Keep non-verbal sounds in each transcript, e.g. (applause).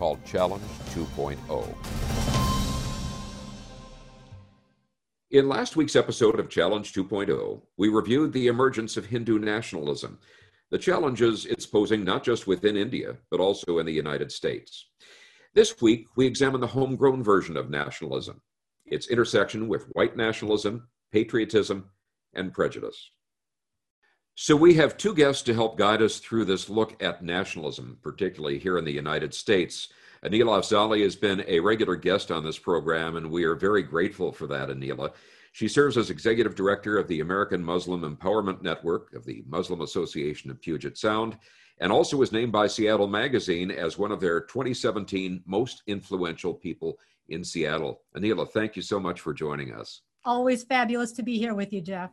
called Challenge 2.0. In last week's episode of Challenge 2.0, we reviewed the emergence of Hindu nationalism, the challenges it's posing not just within India, but also in the United States. This week, we examine the homegrown version of nationalism, its intersection with white nationalism, patriotism, and prejudice. So, we have two guests to help guide us through this look at nationalism, particularly here in the United States. Aneelah Afzali has been a regular guest on this program, and we are very grateful for that, Aneelah. She serves as executive director of the American Muslim Empowerment Network of the Muslim Association of Puget Sound, and also was named by Seattle Magazine as one of their 2017 most influential people in Seattle. Aneelah, thank you so much for joining us. Always fabulous to be here with you, Jeff.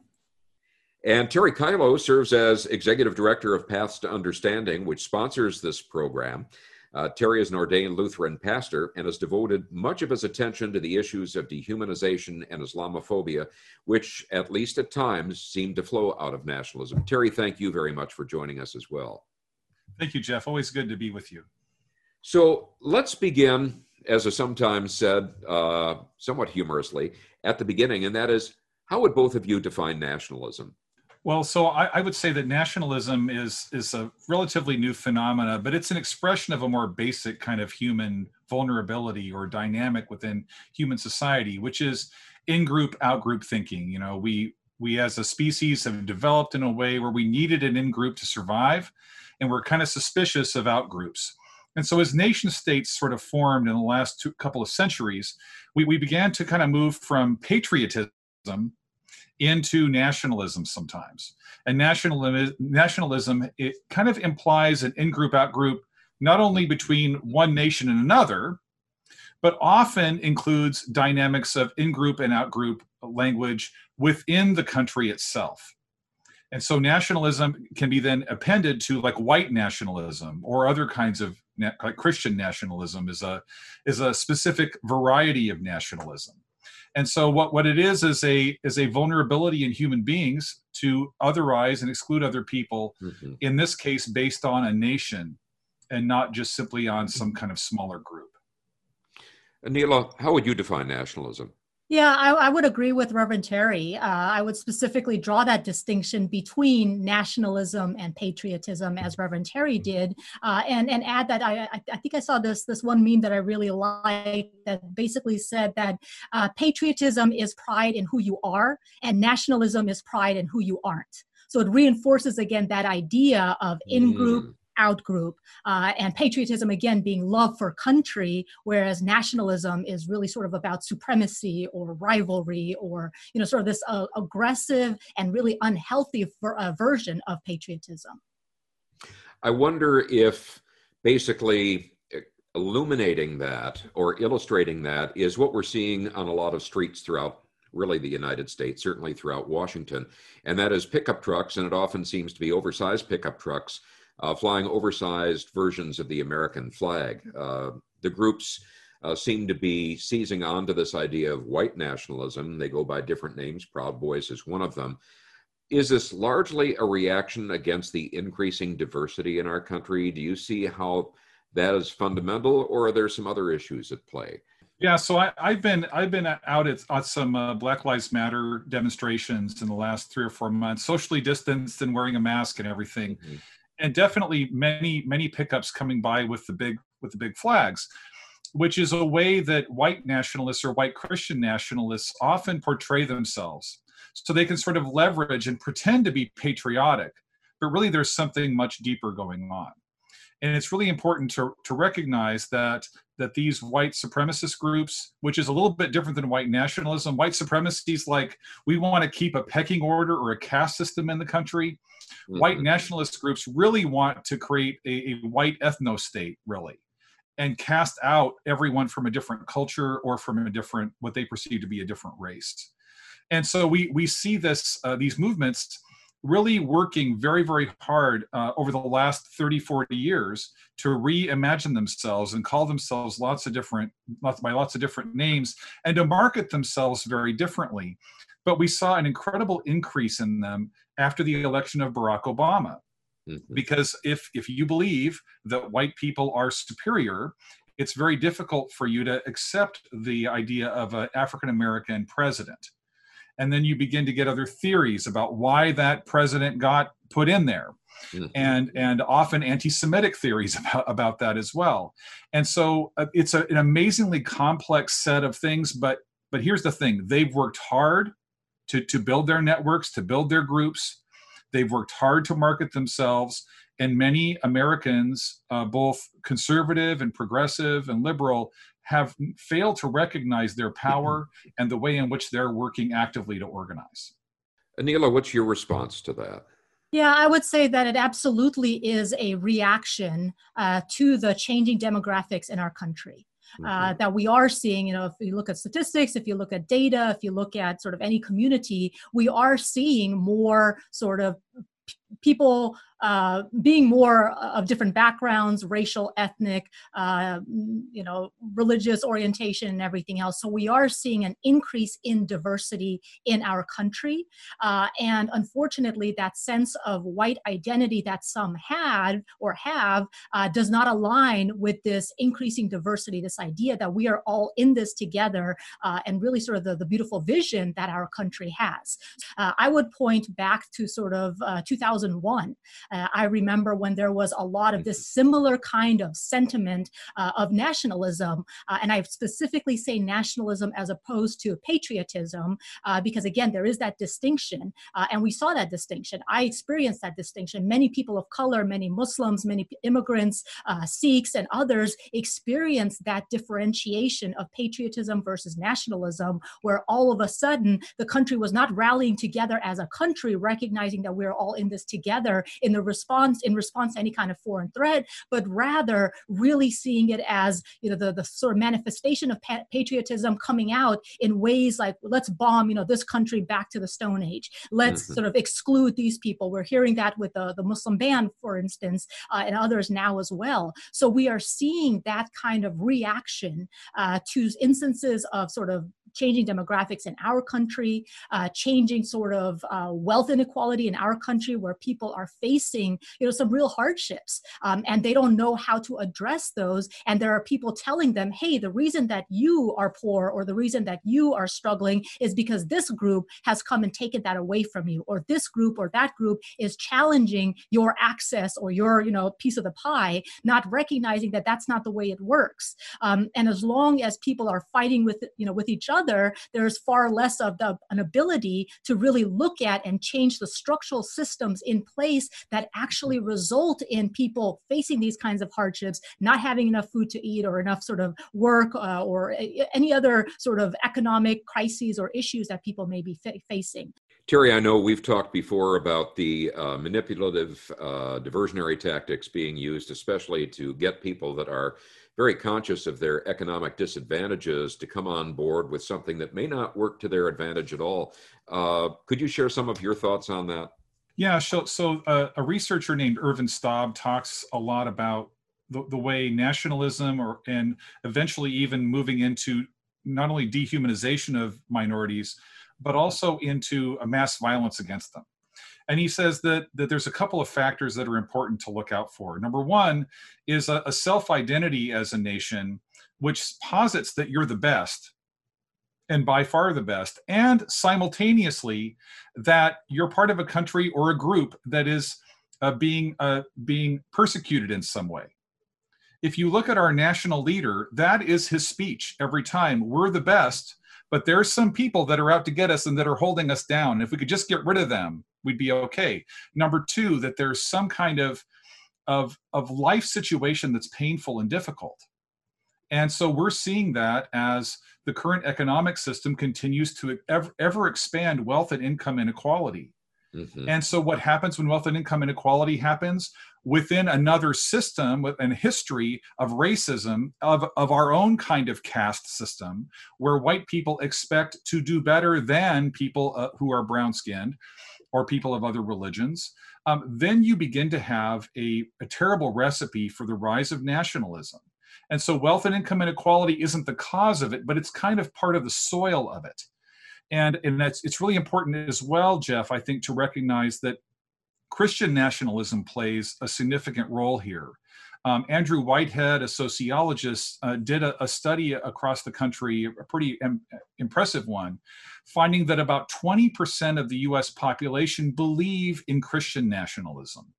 And Terry Kyllo serves as executive director of Paths to Understanding, which sponsors this program. Uh, Terry is an ordained Lutheran pastor and has devoted much of his attention to the issues of dehumanization and Islamophobia, which, at least at times, seem to flow out of nationalism. Terry, thank you very much for joining us as well. Thank you, Jeff. Always good to be with you. So let's begin, as I sometimes said, uh, somewhat humorously, at the beginning, and that is how would both of you define nationalism? Well, so I, I, would say that nationalism is is a relatively new phenomena, but it's an expression of a more basic kind of human vulnerability or dynamic within human society, which is in-group, out-group thinking. You know, we we as a species have developed in a way where we needed an in-group to survive, and we're kind of suspicious of out-groups. And so, as nation states sort of formed in the last two, couple of centuries, we, we began to kind of move from patriotism into nationalism sometimes. And nationalism, nationalism it kind of implies an in-group out-group not only between one nation and another, but often includes dynamics of in-group and out-group language within the country itself. And so nationalism can be then appended to like white nationalism or other kinds of like Christian nationalism is a is a specific variety of nationalism. And so what, what it is is a is a vulnerability in human beings to otherize and exclude other people, mm-hmm. in this case based on a nation and not just simply on some kind of smaller group. Aneelah, how would you define nationalism? Yeah, I, I, would agree with Reverend Terry. Uh, I would specifically draw that distinction between nationalism and patriotism, as Reverend Terry did, uh, and and add that I, I think I saw this this one meme that I really liked that basically said that uh, patriotism is pride in who you are, and nationalism is pride in who you aren't. So it reinforces again that idea of in group. Mm out group uh, and patriotism again being love for country whereas nationalism is really sort of about supremacy or rivalry or you know sort of this uh, aggressive and really unhealthy uh, version of patriotism i wonder if basically illuminating that or illustrating that is what we're seeing on a lot of streets throughout really the United States, certainly throughout Washington. And that is pickup trucks, and it often seems to be oversized pickup trucks uh, flying oversized versions of the American flag. Uh, the groups uh, seem to be seizing onto this idea of white nationalism. They go by different names, Proud Boys is one of them. Is this largely a reaction against the increasing diversity in our country? Do you see how that is fundamental, or are there some other issues at play? Yeah, so I, have been I've been out at, at some uh, Black Lives Matter demonstrations in the last three or four months, socially distanced and wearing a mask and everything. Mm-hmm and definitely many many pickups coming by with the big with the big flags which is a way that white nationalists or white christian nationalists often portray themselves. So they can sort of leverage and pretend to be patriotic but really there's something much deeper going on. And it's really important to, to recognize that that these white supremacist groups which is a little bit different than white nationalism white supremacy is like we want to keep a pecking order or a caste system in the country mm-hmm. white nationalist groups really want to create a, a white ethno state really and cast out everyone from a different culture or from a different what they perceive to be a different race and so we we see this uh, these movements really working very very hard uh, over the last 30 40 years to reimagine themselves and call themselves lots of different lots by lots of different names and to market themselves very differently. But we saw an incredible increase in them after the election of barack obama. Mm-hmm. because if if you believe that white people are superior it's very difficult for you to accept the idea of an african american president and then you begin to get other theories about why that president got put in there. Mm-hmm. and and often anti-semitic theories (laughs) about, about that as well. And so uh, it's a, an amazingly complex set of things but but here's the thing. They've worked hard to to build their networks to build their groups. They've worked hard to market themselves and many americans uh, both conservative and progressive and liberal have failed to recognize their power and the way in which they're working actively to organize. Aneelah, what's your response to that? Yeah, I would say that it absolutely is a reaction uh, to the changing demographics in our country. Uh, mm-hmm. that we are seeing, you know, if you look at statistics, if you look at data, if you look at sort of any community, we are seeing more sort of people uh, being more of different backgrounds, racial, ethnic, uh, you know, religious orientation, and everything else. So we are seeing an increase in diversity in our country, uh, and unfortunately, that sense of white identity that some had or have uh, does not align with this increasing diversity. This idea that we are all in this together, uh, and really sort of the, the beautiful vision that our country has. Uh, I would point back to sort of 2001. Uh, I remember when there was a lot of this mm-hmm. similar kind of sentiment uh, of nationalism, uh, and I specifically say nationalism as opposed to patriotism, uh, because again, there is that distinction, uh, and we saw that distinction. I experienced that distinction. Many people of color, many Muslims, many immigrants, uh, Sikhs, and others experienced that differentiation of patriotism versus nationalism, where all of a sudden the country was not rallying together as a country, recognizing that we're all in this together in the response in response to any kind of foreign threat, but rather really seeing it as you know the, the sort of manifestation of pa- patriotism coming out in ways like let's bomb you know this country back to the Stone Age. Let's mm-hmm. sort of exclude these people. We're hearing that with the, the Muslim ban, for instance, uh, and others now as well. So we are seeing that kind of reaction uh, to instances of sort of changing demographics in our country, uh, changing sort of uh, wealth inequality in our country, where people are facing you know some real hardships um, and they don't know how to address those. And there are people telling them, hey, the reason that you are poor or the reason that you are struggling is because this group has come and taken that away from you, or this group or that group is challenging your access or your you know piece of the pie, not recognizing that that's not the way it works. Um, and as long as people are fighting with you know with each other other, there's far less of the, an ability to really look at and change the structural systems in place that actually result in people facing these kinds of hardships, not having enough food to eat or enough sort of work uh, or any other sort of economic crises or issues that people may be fa- facing. Terry, I know we've talked before about the uh, manipulative uh, diversionary tactics being used, especially to get people that are very conscious of their economic disadvantages to come on board with something that may not work to their advantage at all. Uh, could you share some of your thoughts on that? Yeah, so, so uh, a researcher named Ervin Staub talks a lot about the, the way nationalism or and eventually even moving into not only dehumanization of minorities, but also into a mass violence against them. And he says that, that there's a couple of factors that are important to look out for. Number one is a, a self identity as a nation, which posits that you're the best and by far the best, and simultaneously that you're part of a country or a group that is uh, being uh, being persecuted in some way. If you look at our national leader, that is his speech every time. We're the best, but there's some people that are out to get us and that are holding us down. If we could just get rid of them, we'd be okay. Number two, that there's some kind of of of life situation that's painful and difficult. And so we're seeing that as the current economic system continues to ever, ever expand wealth and income inequality. Mm-hmm. And so what happens when wealth and income inequality happens? Within another system and history of racism of, of our own kind of caste system where white people expect to do better than people uh, who are brown skinned or people of other religions um, then you begin to have a, a terrible recipe for the rise of nationalism. And so wealth and income inequality isn't the cause of it but it's kind of part of the soil of it. And and that's it's really important as well jeff i think to recognize that Christian nationalism plays a significant role here. Um, Andrew Whitehead, a sociologist, uh, did a, a, study across the country, a pretty Im- impressive one, finding that about 20% of the US population believe in Christian nationalism.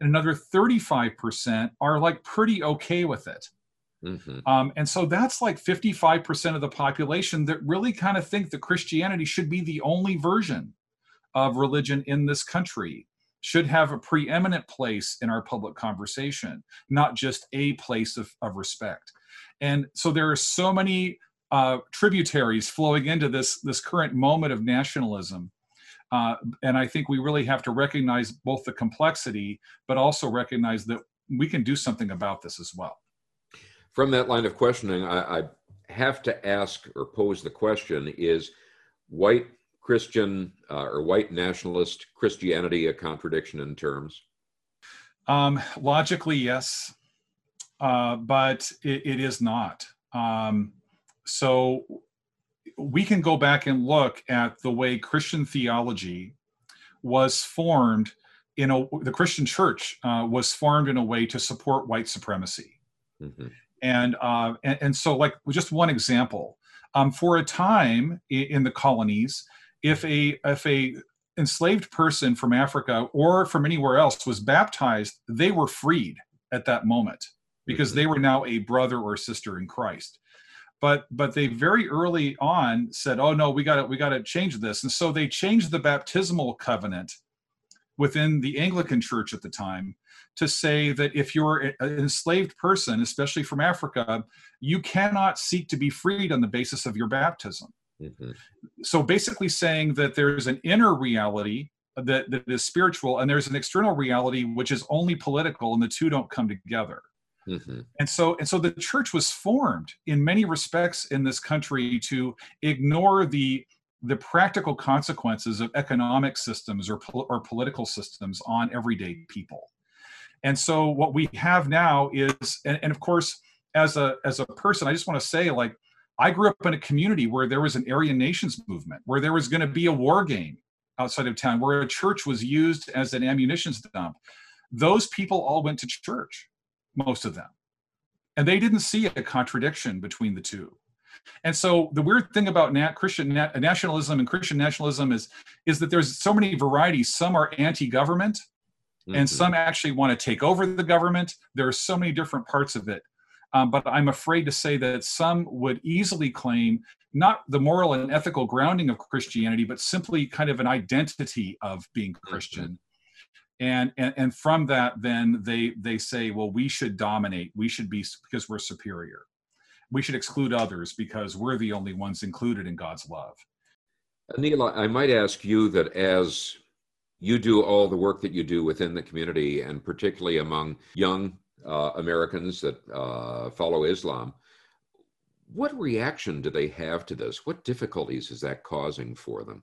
And another 35% are like pretty okay with it. Mm-hmm. Um, and so that's like 55% of the population that really kind of think that Christianity should be the only version of religion in this country should have a preeminent place in our public conversation, not just a place of, of respect. And so there are so many uh, tributaries flowing into this, this current moment of nationalism. Uh, and I think we really have to recognize both the complexity, but also recognize that we can do something about this as well. From that line of questioning, I, I have to ask or pose the question is white Christian uh, or white nationalist Christianity a contradiction in terms? Um, logically, yes, uh, but it, it is not. Um, so we can go back and look at the way Christian theology was formed in a the Christian church uh, was formed in a way to support white supremacy. Mm-hmm. And, uh, and, and so like just one example, um, for a time in, in the colonies, if a if a enslaved person from Africa or from anywhere else was baptized, they were freed at that moment because mm-hmm. they were now a brother or sister in Christ. But but they very early on said, "Oh no, we got to we got to change this," and so they changed the baptismal covenant within the Anglican Church at the time to say that if you're an enslaved person, especially from Africa, you cannot seek to be freed on the basis of your baptism. Mm-hmm. So basically, saying that there's an inner reality that, that is spiritual, and there's an external reality which is only political, and the two don't come together. Mm-hmm. And so, and so, the church was formed in many respects in this country to ignore the the practical consequences of economic systems or, pol- or political systems on everyday people. And so, what we have now is, and, and of course, as a as a person, I just want to say, like I grew up in a community where there was an Aryan Nations movement, where there was going to be a war game outside of town, where a church was used as an ammunition dump. Those people all went to church, most of them. And they didn't see a contradiction between the two. And so the weird thing about nat- Christian nat- nationalism and Christian nationalism is, is that there's so many varieties. Some are anti-government, mm-hmm. and some actually want to take over the government. There are so many different parts of it. Um, but I'm afraid to say that some would easily claim not the moral and ethical grounding of Christianity, but simply kind of an identity of being mm-hmm. Christian. And, and and from that, then they they say, well, we should dominate. We should be because we're superior. We should exclude others because we're the only ones included in God's love. Neil, I might ask you that as you do all the work that you do within the community, and particularly among young uh, Americans that uh, follow Islam. What reaction do they have to this? What difficulties is that causing for them?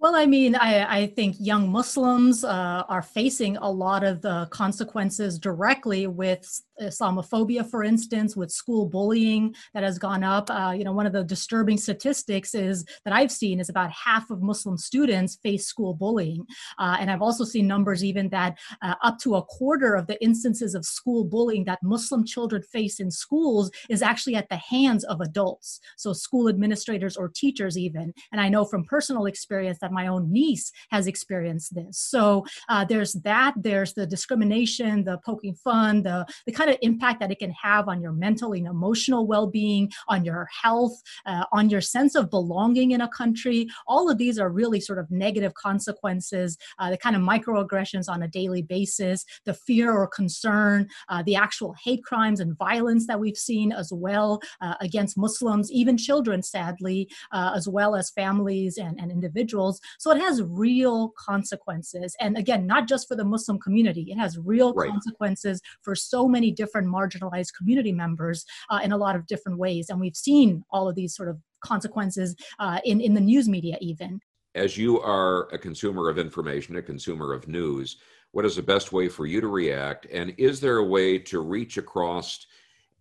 Well, I mean, I, I think young Muslims uh, are facing a lot of the consequences directly with Islamophobia, for instance, with school bullying that has gone up. Uh, you know, one of the disturbing statistics is that I've seen is about half of Muslim students face school bullying, uh, and I've also seen numbers even that uh, up to a quarter of the instances of school bullying that Muslim children face in schools is actually at the hands of adults, so school administrators or teachers even. And I know from personal experience that my own niece has experienced this. So uh, there's that. There's the discrimination, the poking fun, the the kind of impact that it can have on your mental and emotional well-being, on your health, uh, on your sense of belonging in a country. All of these are really sort of negative consequences. Uh, the kind of microaggressions on a daily basis, the fear or concern, uh, the actual hate crimes and violence that we've seen as well uh, against Muslims, even children, sadly, uh, as well as families and, and individuals So it has real consequences. And again, not just for the Muslim community, it has real right. consequences for so many different marginalized community members uh, in a lot of different ways. And we've seen all of these sort of consequences uh, in, in the news media, even. As you are a consumer of information, a consumer of news, what is the best way for you to react? And is there a way to reach across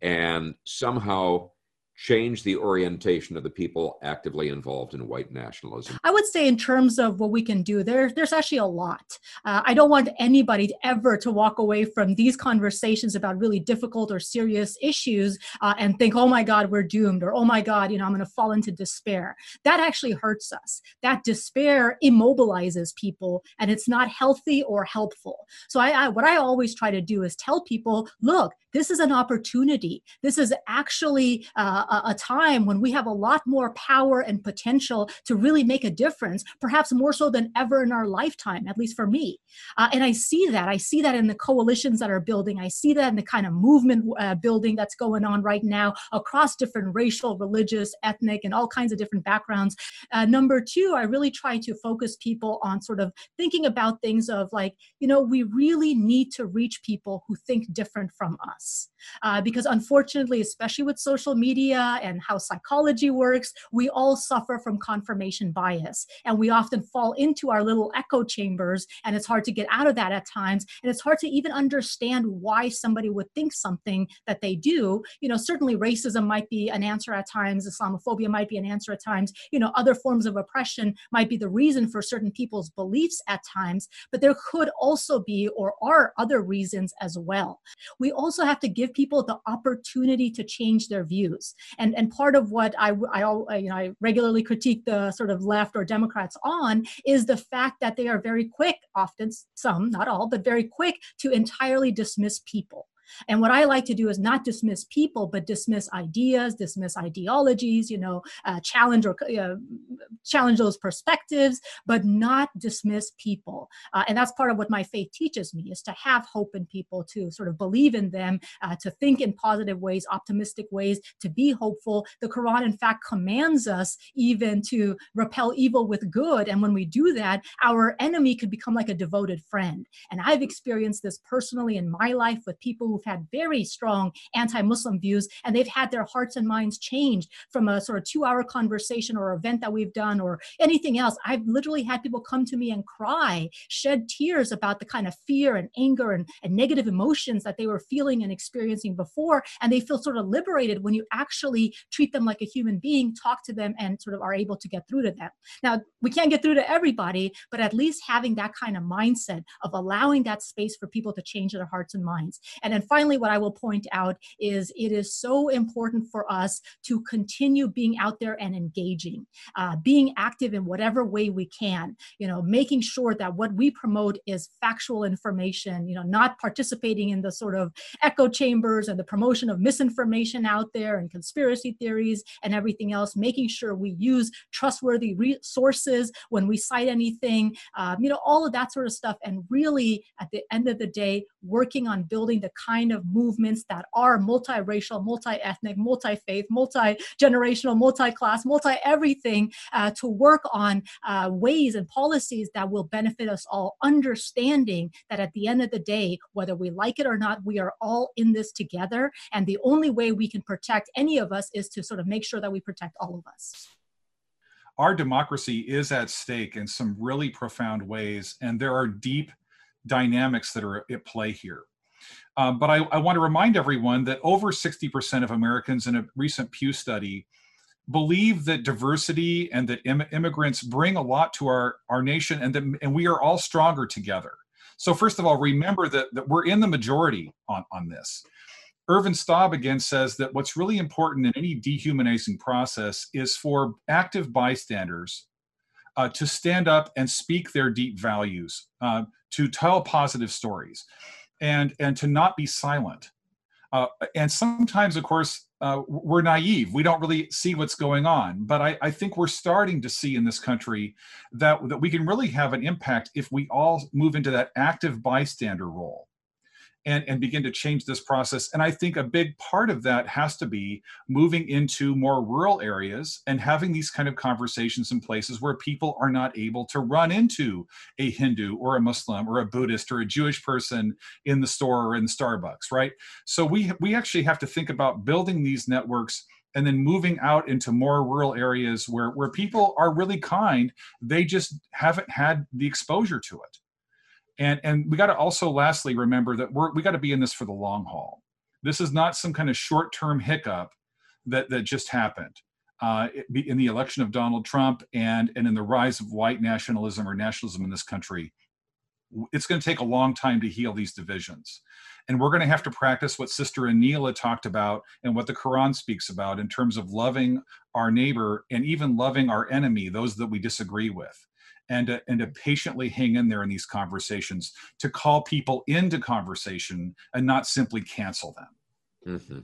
and somehow change the orientation of the people actively involved in white nationalism? I would say, in terms of what we can do, there, there's actually a lot. Uh, I don't want anybody ever to walk away from these conversations about really difficult or serious issues uh, and think, oh my God, we're doomed, or oh my God, you know, I'm going to fall into despair. That actually hurts us. That despair immobilizes people, and it's not healthy or helpful. So, I, I what I always try to do is tell people, look, this is an opportunity. This is actually uh, a, a time when we have a lot more power and potential to really make a difference, perhaps more so than ever in our lifetime, at least for me. Uh, and I see that. I see that in the coalitions that are building. I see that in the kind of movement uh, building that's going on right now across different racial, religious, ethnic, and all kinds of different backgrounds. Uh, number two, I really try to focus people on sort of thinking about things of like, you know, we really need to reach people who think different from us. Uh, because unfortunately, especially with social media and how psychology works, we all suffer from confirmation bias. And we often fall into our little echo chambers, and it's hard to get out of that at times. And it's hard to even understand why somebody would think something that they do. You know, certainly racism might be an answer at times, Islamophobia might be an answer at times, you know, other forms of oppression might be the reason for certain people's beliefs at times, but there could also be or are other reasons as well. We also have have to give people the opportunity to change their views. And, and part of what I, I, all you know, I regularly critique the sort of left or Democrats on is the fact that they are very quick, often some, not all, but very quick to entirely dismiss people. And what I like to do is not dismiss people, but dismiss ideas, dismiss ideologies, you know, uh, challenge or uh, challenge those perspectives, but not dismiss people. Uh, and that's part of what my faith teaches me is to have hope in people, to sort of believe in them, uh, to think in positive ways, optimistic ways, to be hopeful. The Quran, in fact, commands us even to repel evil with good. And when we do that, our enemy could become like a devoted friend. And I've experienced this personally in my life with people who've had very strong anti-Muslim views, and they've had their hearts and minds changed from a sort of two-hour conversation or event that we've done or anything else. I've literally had people come to me and cry, shed tears about the kind of fear and anger and, and negative emotions that they were feeling and experiencing before, and they feel sort of liberated when you actually treat them like a human being, talk to them, and sort of are able to get through to them. Now, we can't get through to everybody, but at least having that kind of mindset of allowing that space for people to change their hearts and minds. And then finally, what I will point out is it is so important for us to continue being out there and engaging, uh, being active in whatever way we can, you know, making sure that what we promote is factual information, you know, not participating in the sort of echo chambers and the promotion of misinformation out there and conspiracy theories and everything else, making sure we use trustworthy resources when we cite anything, um, you know, all of that sort of stuff. And really, at the end of the day, working on building the kind kind of movements that are multiracial, multi-ethnic, multi-faith, multi-generational, multi-class, multi-everything uh, to work on uh, ways and policies that will benefit us all, understanding that at the end of the day, whether we like it or not, we are all in this together. And the only way we can protect any of us is to sort of make sure that we protect all of us our democracy is at stake in some really profound ways, and there are deep dynamics that are at play here. Um, but I, I want to remind everyone that over 60% of Americans in a recent Pew study believe that diversity and that Im- immigrants bring a lot to our, our nation and that and we are all stronger together. So first of all, remember that, that we're in the majority on, on this. Ervin Staub again says that what's really important in any dehumanizing process is for active bystanders uh, to stand up and speak their deep values, uh, to tell positive stories and and to not be silent. Uh, and sometimes of course uh, we're naive. We don't really see what's going on. But I, I, think we're starting to see in this country that that we can really have an impact if we all move into that active bystander role and, and begin to change this process. And I think a big part of that has to be moving into more rural areas and having these kind of conversations in places where people are not able to run into a Hindu or a Muslim or a Buddhist or a Jewish person in the store or in Starbucks, right? So we we actually have to think about building these networks and then moving out into more rural areas where where people are really kind they just haven't had the exposure to it and and we got to also lastly remember that we're we got to be in this for the long haul. This is not some kind of short-term hiccup that that just happened. Uh, in the election of donald trump and and in the rise of white nationalism or nationalism in this country it's going to take a long time to heal these divisions. And we're going to have to practice what sister aneelah talked about and what the quran speaks about in terms of loving our neighbor and even loving our enemy those that we disagree with and to, and to patiently hang in there in these conversations to call people into conversation and not simply cancel them mm-hmm.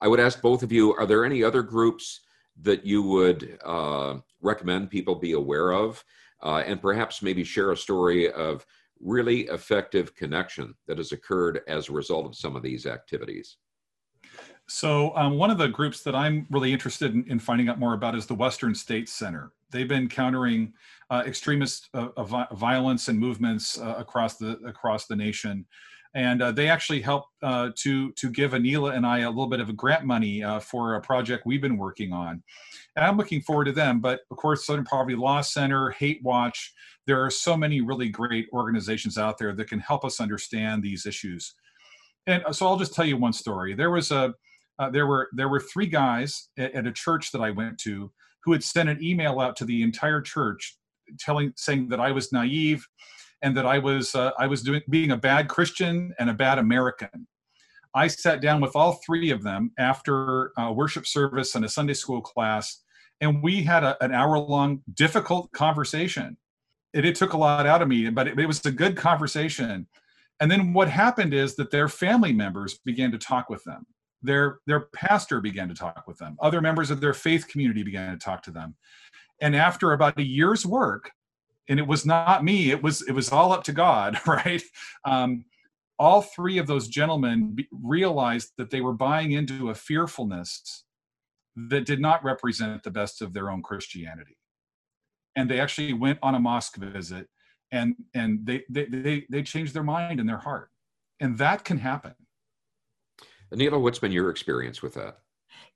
i would ask both of you are there any other groups that you would uh, recommend people be aware of uh, and perhaps maybe share a story of really effective connection that has occurred as a result of some of these activities so, um, one of the groups that I'm really interested in, in, finding out more about is the Western States Center. They've been countering uh, extremist uh, violence and movements uh, across the across the nation, and uh, they actually helped uh, to to give Aneelah and I a little bit of a grant money uh, for a project we've been working on, and I'm looking forward to them. But of course, Southern Poverty Law Center, Hate Watch, there are so many really great organizations out there that can help us understand these issues. And so I'll just tell you one story. There was a uh, there were there were three guys at, at, a church that I went to who had sent an email out to the entire church, telling saying that I was naive, and that I was uh, I was doing being a bad Christian and a bad American. I sat down with all three of them after a worship service and a Sunday school class, and we had a, an hour long difficult conversation. It, it, took a lot out of me, but it, it was a good conversation. And then what happened is that their family members began to talk with them their their pastor began to talk with them other members of their faith community began to talk to them and after about a year's work and it was not me it was it was all up to god (laughs) right? Um, all three of those gentlemen realized that they were buying into a fearfulness that did not represent the best of their own christianity. And they actually went on a mosque visit and and they they they, they changed their mind and their heart. And that can happen. Aneelah, what's been your experience with that?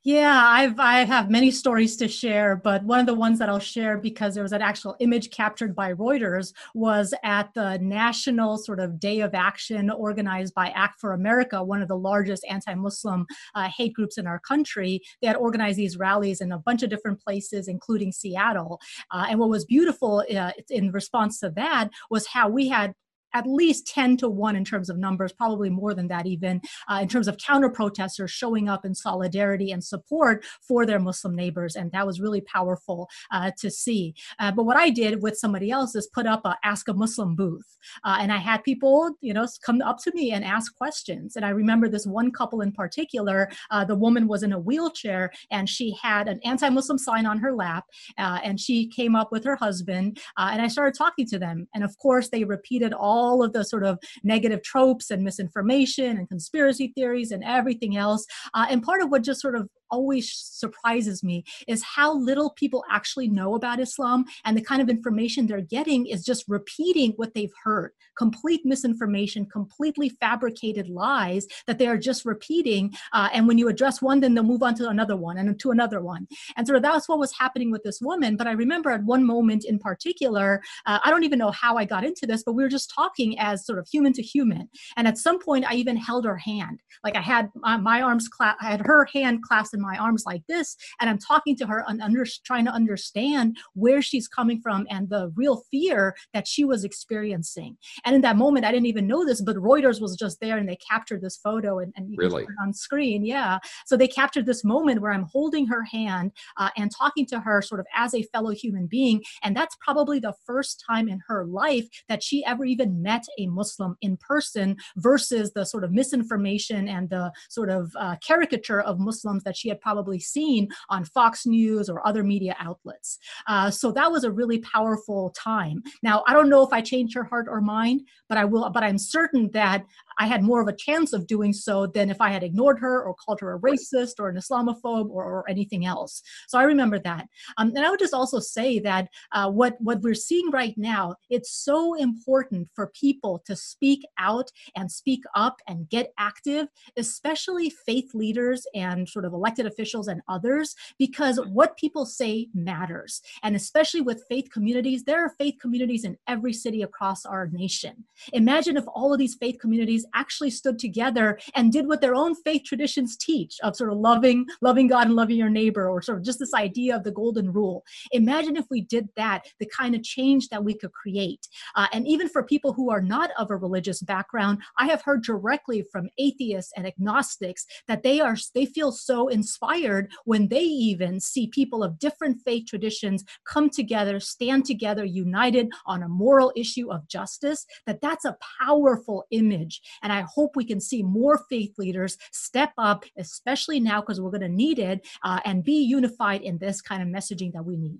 Yeah, I've I have many stories to share, but one of the ones that I'll share because there was an actual image captured by Reuters was at the national sort of day of action organized by Act for America, one of the largest anti-Muslim uh, hate groups in our country. They had organized these rallies in a bunch of different places, including Seattle. Uh, and what was beautiful uh, in response to that was how we had at least 10 to 1 in terms of numbers, probably more than that even, uh, in terms of counter protesters showing up in solidarity and support for their Muslim neighbors. And that was really powerful uh, to see. Uh, but what I did with somebody else is put up a Ask a Muslim booth. Uh, and I had people, you know, come up to me and ask questions. And I remember this one couple in particular, uh, the woman was in a wheelchair and she had an anti Muslim sign on her lap. Uh, and she came up with her husband. and I started talking to them. And of course, they repeated all all of the sort of negative tropes and misinformation and conspiracy theories and everything else. Uh, and part of what just sort of always surprises me is how little people actually know about Islam and the kind of information they're getting is just repeating what they've heard. Complete misinformation, completely fabricated lies that they are just repeating. Uh, and when you address one, then they'll move on to another one and to another one. And so that's what was happening with this woman. But I remember at one moment in particular, uh, I don't even know how I got into this, but we were just talking as sort of human to human. And at some point, I even held her hand. Like I had my, my arms, cla- I had her hand clasped in my arms like this and i'm talking to her and under, trying to understand where she's coming from and the real fear that she was experiencing and in that moment i didn't even know this but reuters was just there and they captured this photo and, and really? on screen yeah so they captured this moment where i'm holding her hand uh, and talking to her sort of as a fellow human being and that's probably the first time in her life that she ever even met a muslim in person versus the sort of misinformation and the sort of uh, caricature of muslims that she had probably seen on Fox News or other media outlets. Uh, so that was a really powerful time. Now, I don't know if I changed her heart or mind, but I will, but I'm certain that I had more of a chance of doing so than if I had ignored her or called her a racist or an Islamophobe or, or anything else. So I remember that. Um, and I would just also say that uh, what, what we're seeing right now, it's so important for people to speak out and speak up and get active, especially faith leaders and sort of elected officials and others, because what people say matters. And especially with faith communities, there are faith communities in every city across our nation. Imagine if all of these faith communities actually stood together and did what their own faith traditions teach of sort of loving, loving God and loving your neighbor, or sort of just this idea of the golden rule. Imagine if we did that, the kind of change that we could create. Uh, and even for people who are not of a religious background, I have heard directly from atheists and agnostics that they are they feel so inspired when they even see people of different faith traditions come together, stand together, united on a moral issue of justice, that that's a powerful image. And I hope we can see more faith leaders step up, especially now because we're going to need it, uh, and be unified in this kind of messaging that we need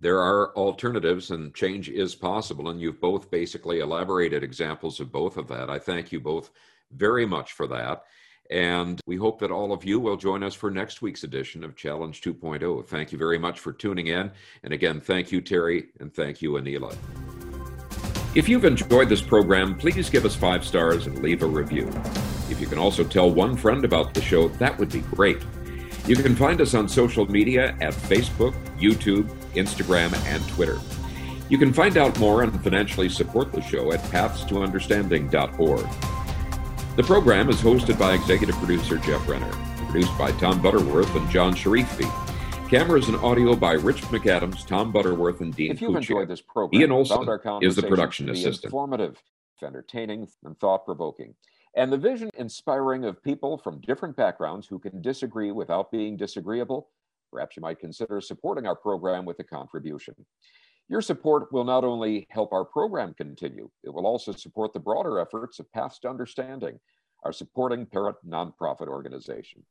there are alternatives and change is possible. And you've both basically elaborated examples of both of that. I thank you both very much for that. And we hope that all of you will join us for next week's edition of Challenge 2.0. Thank you very much for tuning in. And again, thank you, Terry, and thank you, Aneelah. If you've enjoyed this program, please give us five stars and leave a review. If you can also tell one friend about the show, that would be great. You can find us on social media at Facebook, YouTube, Instagram, and Twitter. You can find out more and financially support the show at pathstounderstanding.org. The program is hosted by executive producer Jeff Renner, produced by Tom Butterworth and John Sharifi. Cameras and audio by Rich McAdams, Tom Butterworth, and Dean If you've enjoyed this program, Ian Olson is the production assistant. Informative, entertaining, and thought-provoking. And the vision inspiring of people from different backgrounds who can disagree without being disagreeable, perhaps you might consider supporting our program with a contribution. Your support will not only help our program continue, it will also support the broader efforts of Paths to Understanding, our supporting parent nonprofit organization.